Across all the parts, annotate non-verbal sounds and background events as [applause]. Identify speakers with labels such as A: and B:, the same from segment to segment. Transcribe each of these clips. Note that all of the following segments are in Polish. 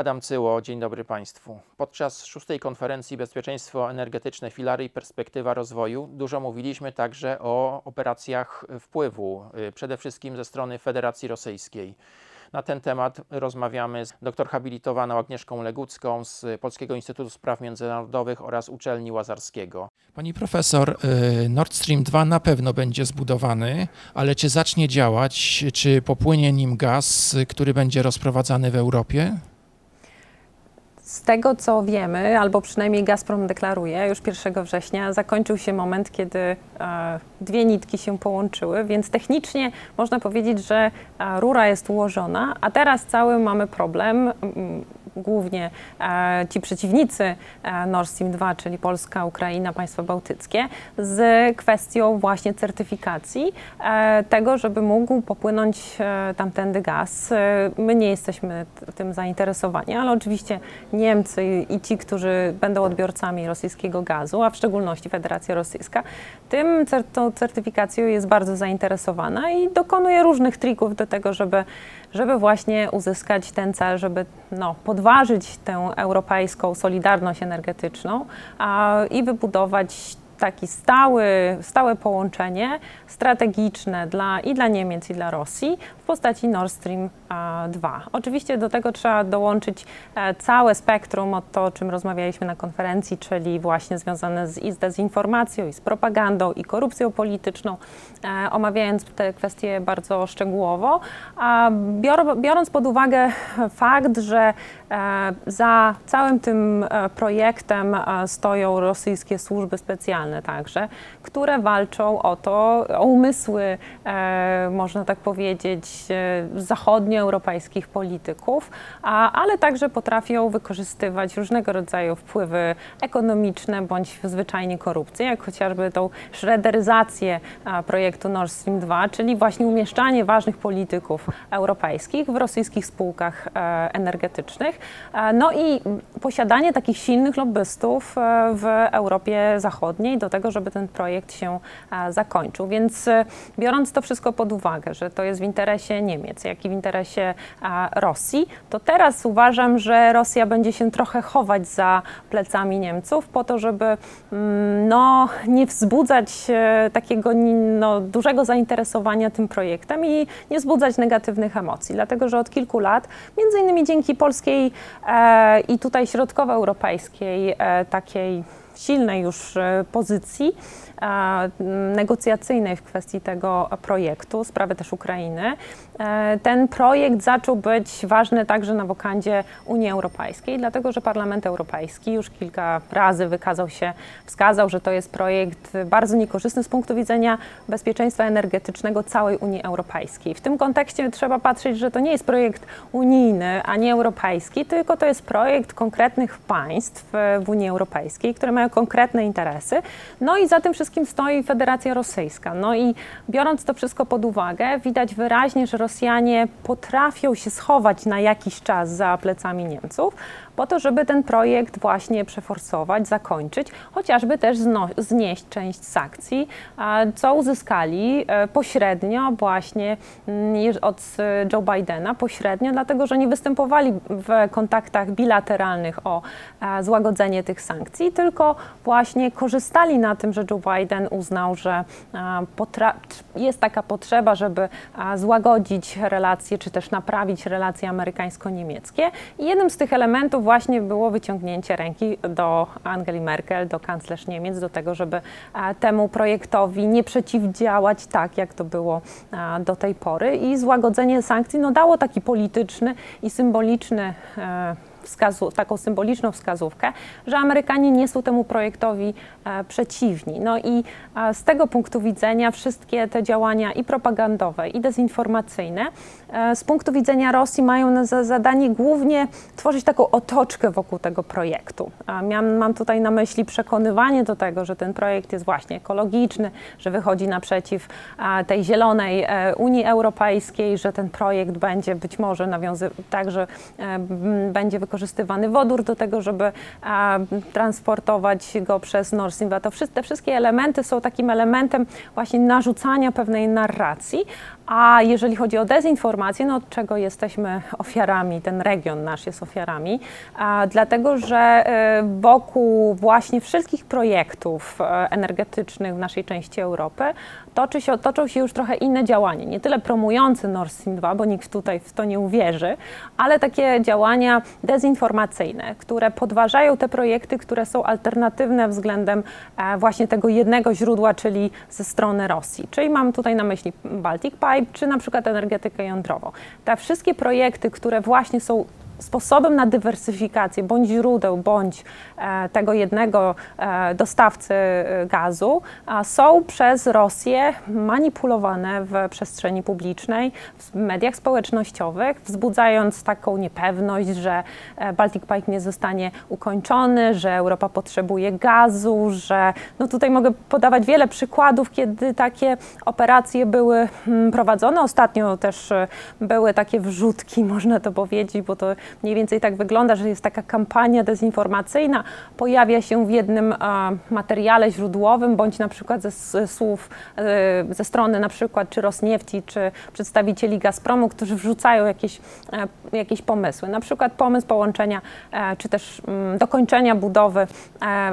A: Adam Cyło, dzień dobry Państwu. Podczas szóstej konferencji Bezpieczeństwo energetyczne, filary i perspektywa rozwoju dużo mówiliśmy także o operacjach wpływu, y, przede wszystkim ze strony Federacji Rosyjskiej. Na ten temat rozmawiamy z doktor habilitowaną Agnieszką Legucką z Polskiego Instytutu Spraw Międzynarodowych oraz Uczelni Łazarskiego. Pani profesor, y, Nord Stream 2 na pewno będzie zbudowany, ale czy zacznie działać, czy popłynie nim gaz, który będzie rozprowadzany w Europie?
B: Z tego co wiemy, albo przynajmniej Gazprom deklaruje, już 1 września zakończył się moment, kiedy e, dwie nitki się połączyły, więc technicznie można powiedzieć, że e, rura jest ułożona, a teraz cały mamy problem. Głównie e, ci przeciwnicy e, Nord Stream 2, czyli Polska, Ukraina, państwa bałtyckie, z kwestią właśnie certyfikacji e, tego, żeby mógł popłynąć tamtędy gaz. My nie jesteśmy tym zainteresowani, ale oczywiście Niemcy i- ci, którzy będą odbiorcami rosyjskiego gazu, a w szczególności Federacja Rosyjska, tym tą certyfikacją jest bardzo zainteresowana i dokonuje różnych trików do tego, żeby, żeby właśnie uzyskać ten cel, żeby no, podważyć tę europejską solidarność energetyczną i wybudować taki stały, stałe połączenie strategiczne dla, i dla Niemiec, i dla Rosji w postaci Nord Stream a, 2. Oczywiście do tego trzeba dołączyć e, całe spektrum od to, o czym rozmawialiśmy na konferencji, czyli właśnie związane z, i z dezinformacją, i z propagandą, i korupcją polityczną, e, omawiając te kwestie bardzo szczegółowo, biorąc pod uwagę fakt, że za całym tym e, projektem e, stoją rosyjskie służby specjalne także, które walczą o to, o umysły, e, można tak powiedzieć, e, zachodnioeuropejskich polityków, ale także potrafią wykorzystywać różnego rodzaju wpływy ekonomiczne bądź zwyczajnie korupcję, jak chociażby tą szrederyzację projektu Nord Stream 2, czyli właśnie umieszczanie ważnych polityków europejskich w rosyjskich spółkach e, energetycznych. E, no i posiadanie takich silnych lobbystów e, w Europie Zachodniej do tego, żeby ten projekt się e, zakończył. Więc biorąc to wszystko pod uwagę, że to jest w interesie Niemiec, jak i w interesie Rosji, to teraz uważam, że Rosja będzie się trochę chować za plecami Niemców po to, żeby mm, no, nie wzbudzać takiego no, dużego zainteresowania tym projektem i nie wzbudzać negatywnych emocji. Dlatego, że od kilku lat, między innymi dzięki polskiej e, i tutaj środkowoeuropejskiej e, takiej silnej już e, pozycji negocjacyjnej w kwestii tego projektu, sprawy też Ukrainy. E, Ten projekt zaczął być ważny także na wokandzie Unii Europejskiej, dlatego że Parlament Europejski już kilka razy wykazał się, wskazał, że to jest projekt bardzo niekorzystny z punktu widzenia bezpieczeństwa energetycznego całej Unii Europejskiej. W tym kontekście trzeba patrzeć, że to nie jest projekt unijny, a nie europejski, tylko to jest projekt konkretnych państw e, w Unii Europejskiej, które mają konkretne interesy. No i za tym wszystkim stoi Federacja Rosyjska. No i biorąc to wszystko pod uwagę, widać wyraźnie, że Rosjanie potrafią się schować na jakiś czas za plecami Niemców, po to, żeby ten projekt właśnie przeforsować, zakończyć, chociażby też znieść część sankcji, co uzyskali e, pośrednio właśnie mm, od e, Joe Bidena, pośrednio dlatego, że nie występowali w kontaktach bilateralnych o e, złagodzenie tych sankcji, tylko właśnie korzystali na tym, że Joe Biden uznał, że jest taka potrzeba, żeby złagodzić relacje, czy też naprawić relacje amerykańsko-niemieckie. I jednym z tych elementów właśnie było wyciągnięcie ręki do Angeli Merkel, do kanclerz Niemiec, do tego, żeby e, temu projektowi nie przeciwdziałać tak, jak to było e, do tej pory. I złagodzenie sankcji no, dało taki polityczny i symboliczny e, wskazu, taką symboliczną wskazówkę, że Amerykanie nie są temu projektowi e, przeciwni. No i e, z tego punktu widzenia wszystkie te działania i propagandowe, i dezinformacyjne e, z punktu widzenia Rosji mają na za zadanie głównie tworzyć taką otoczkę wokół tego projektu. Mam tutaj na myśli przekonywanie do tego, że ten projekt jest właśnie ekologiczny, że wychodzi naprzeciw tej zielonej Unii Europejskiej, że ten projekt będzie być może nawiązy także będzie wykorzystywany wodór do tego, żeby transportować go przez Nord Stream 2. To wszy- te wszystkie elementy są takim elementem właśnie narzucania pewnej narracji, A jeżeli chodzi o dezinformację, no od czego jesteśmy ofiarami, ten region nasz jest ofiarami, dlatego że e, wokół właśnie wszystkich projektów e, energetycznych w naszej części Europy toczy się, toczą się już trochę inne działania, nie tyle promujące Nord Stream 2, bo nikt tutaj w to nie uwierzy, ale takie działania dezinformacyjne, które podważają te projekty, które są alternatywne względem e, właśnie tego jednego źródła, czyli ze strony Rosji. Czyli mam tutaj na myśli Baltic Pipe, czy na przykład energetykę jądrową. Te wszystkie projekty, które właśnie są sposobem na dywersyfikację bądź źródeł, bądź e, tego jednego e, dostawcy e, gazu są przez Rosję manipulowane w przestrzeni publicznej, w mediach społecznościowych, wzbudzając taką niepewność, że Baltic Pipe nie zostanie ukończony, że Europa potrzebuje gazu, że no tutaj mogę podawać wiele przykładów, kiedy takie operacje były mm, prowadzone. Ostatnio też były takie wrzutki, [laughs] można to powiedzieć, bo to mniej więcej tak wygląda, że jest taka kampania dezinformacyjna, pojawia się w jednym a, materiale źródłowym, bądź na przykład ze, ze słów e, ze strony na przykład czy Rosniefti, czy przedstawicieli Gazpromu, którzy wrzucają jakieś, e, jakieś pomysły. Na przykład pomysł połączenia, e, czy też mm, dokończenia budowy e,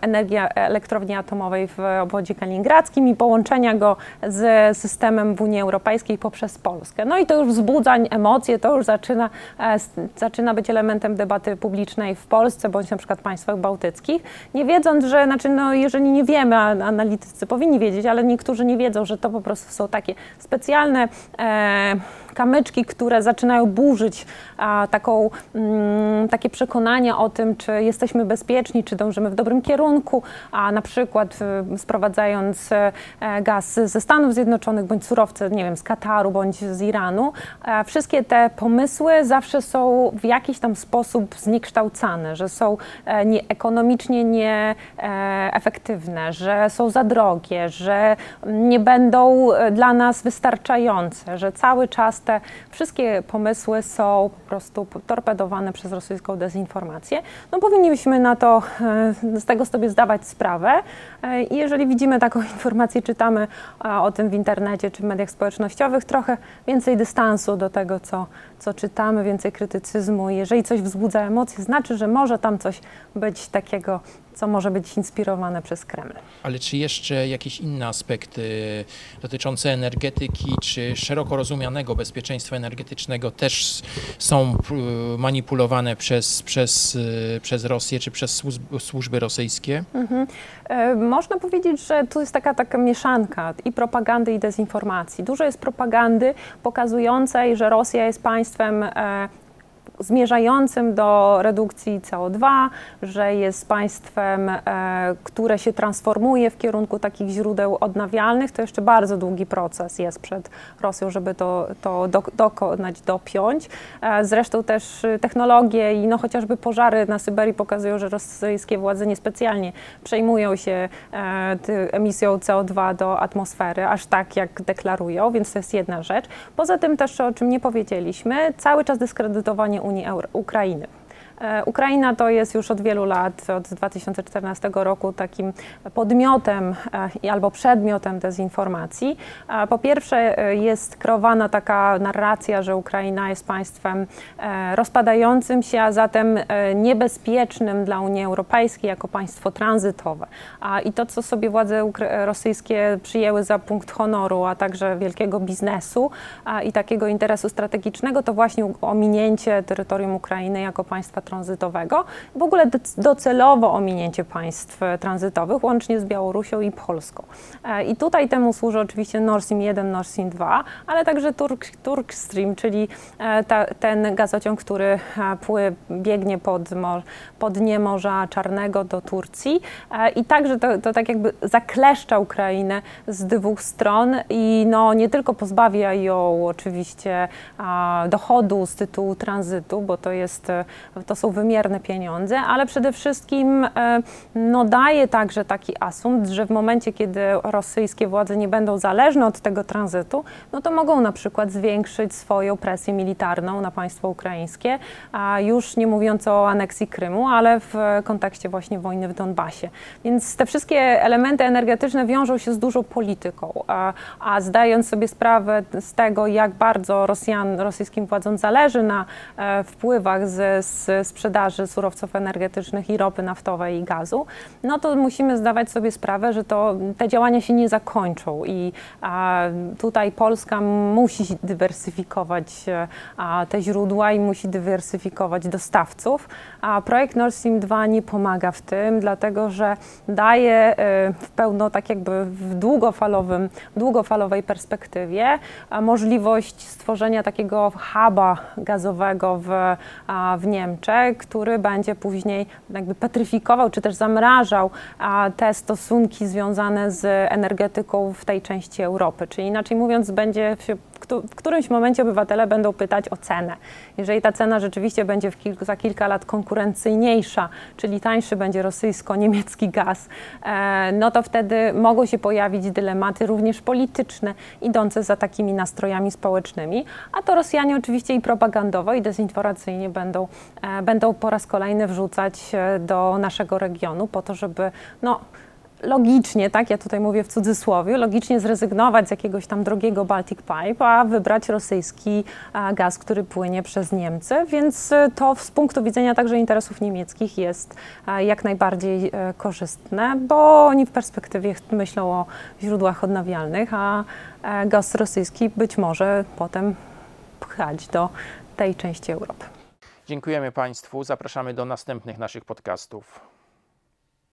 B: energii elektrowni atomowej w obwodzie kaliningradzkim i połączenia go z systemem w Unii Europejskiej poprzez Polskę. No i to już wzbudza emocje, to już zaczyna, e, zaczyna być elementem debaty publicznej w Polsce bądź na przykład państwach bałtyckich, nie wiedząc, że, znaczy no, jeżeli nie wiemy, a analitycy powinni wiedzieć, ale niektórzy nie wiedzą, że to po prostu są takie specjalne e, kamyczki, które zaczynają burzyć a, taką, mm, takie przekonania o tym, czy jesteśmy bezpieczni, czy dążymy w dobrym kierunku, a na przykład y, sprowadzając e, gaz ze Stanów Zjednoczonych, bądź surowce, nie wiem, z Kataru, bądź z Iranu. E, wszystkie te pomysły zawsze są w jakiś tam sposób zniekształcane, że są e, nie, ekonomicznie nieefektywne, że są za drogie, że nie będą e, dla nas wystarczające, że cały czas te wszystkie pomysły są po prostu torpedowane przez rosyjską dezinformację. No powinniśmy na to, e, z tego sobie zdawać sprawę E, i jeżeli widzimy taką [laughs] informację, czytamy e, o tym w internecie czy w mediach społecznościowych, trochę więcej dystansu do tego, co, co czytamy, więcej krytycyzmu. Jeżeli coś wzbudza emocje, znaczy, że może tam coś być takiego, co może być inspirowane przez Kreml.
A: Ale czy jeszcze jakieś inne aspekty dotyczące energetyki, czy szeroko rozumianego bezpieczeństwa energetycznego też są p- manipulowane przez, przez, y, przez Rosję, czy przez służb- służby rosyjskie?
B: E, Można powiedzieć, że tu jest taka, taka mieszanka i propagandy, i dezinformacji. Dużo jest propagandy pokazującej, że Rosja jest państwem e, zmierzającym do redukcji CO2, że jest państwem, e, które się transformuje w kierunku takich źródeł odnawialnych. To jeszcze bardzo długi proces jest przed Rosją, żeby to, to do, dokonać, dopiąć. E, zresztą też y, technologie i no, chociażby pożary na Syberii pokazują, że rosyjskie władze niespecjalnie przejmują się e, emisją CO2 do atmosfery, aż tak jak deklarują, więc to jest jedna rzecz. Poza tym też, o czym nie powiedzieliśmy, cały czas dyskredytowanie Unii Euro- Ukrainy. E, Ukraina to jest już od wielu lat, od 2014 roku takim podmiotem e, albo przedmiotem dezinformacji. Po pierwsze e, jest kreowana taka narracja, że Ukraina jest państwem rozpadającym się, a zatem niebezpiecznym dla Unii Europejskiej jako państwo tranzytowe. I to, co sobie władze rosyjskie przyjęły za punkt honoru, a także wielkiego biznesu i takiego interesu strategicznego, to właśnie ominięcie terytorium Ukrainy jako państwa tranzytowego. W ogóle docelowo ominięcie państw e, tranzytowych, łącznie z Białorusią i Polską. E, I tutaj temu służy oczywiście Nord Stream 1, Nord Stream 2, ale także Turk, Turk Stream, czyli e, ta, ten gazociąg, który pły, biegnie pod, mor, pod dnie Morza Czarnego do Turcji. I także to, to tak jakby zakleszcza Ukrainę z dwóch stron i no, nie tylko pozbawia ją oczywiście dochodu z tytułu tranzytu, bo to jest, to są wymierne pieniądze, ale przede wszystkim e, no, daje także taki asumpt, że w momencie, kiedy rosyjskie władze nie będą zależne od tego tranzytu, no to mogą na przykład zwiększyć swoją presję militarną na państwo ukraińskie, a już nie mówiąc o aneksji Krymu, ale w kontekście właśnie wojny w Donbasie. Więc te wszystkie elementy energetyczne wiążą się z dużą polityką, a, a zdając sobie sprawę z tego, jak bardzo Rosjan, rosyjskim władzom zależy na e, wpływach z, z sprzedaży surowców energetycznych i ropy naftowej i gazu, no to musimy zdawać sobie sprawę, że to te działania się nie zakończą i a, tutaj Polska musi dywersyfikować a, te źródła i musi dywersyfikować dostawców, a projekt Nord Stream 2 nie pomaga w tym, dlatego że daje e, w pełno tak jakby w długofalowym, długofalowej perspektywie możliwość stworzenia takiego huba gazowego w, w Niemczech, który będzie później jakby petryfikował czy też zamrażał te stosunki związane z energetyką w tej części Europy. Czyli inaczej mówiąc, będzie się w któ- w którymś momencie obywatele będą pytać o cenę. Jeżeli ta cena rzeczywiście będzie kilku, za kilka lat konkurencyjniejsza, czyli tańszy będzie rosyjsko-niemiecki gaz, e, no to wtedy mogą się pojawić dylematy również polityczne, idące za takimi nastrojami społecznymi, a to Rosjanie oczywiście i propagandowo, i dezinformacyjnie będą, e, będą po raz kolejny wrzucać e, do naszego regionu po to, żeby no, logicznie, tak, ja tutaj mówię w cudzysłowie, logicznie zrezygnować z jakiegoś tam drogiego Baltic Pipe, a wybrać rosyjski gaz, który płynie przez Niemcy, więc e, to z punktu widzenia także interesów niemieckich jest jak najbardziej e, korzystne, bo oni w perspektywie myślą o źródłach odnawialnych, a e, gaz rosyjski być może potem pchać do tej części Europy.
A: Dziękujemy Państwu. Zapraszamy do następnych naszych podcastów.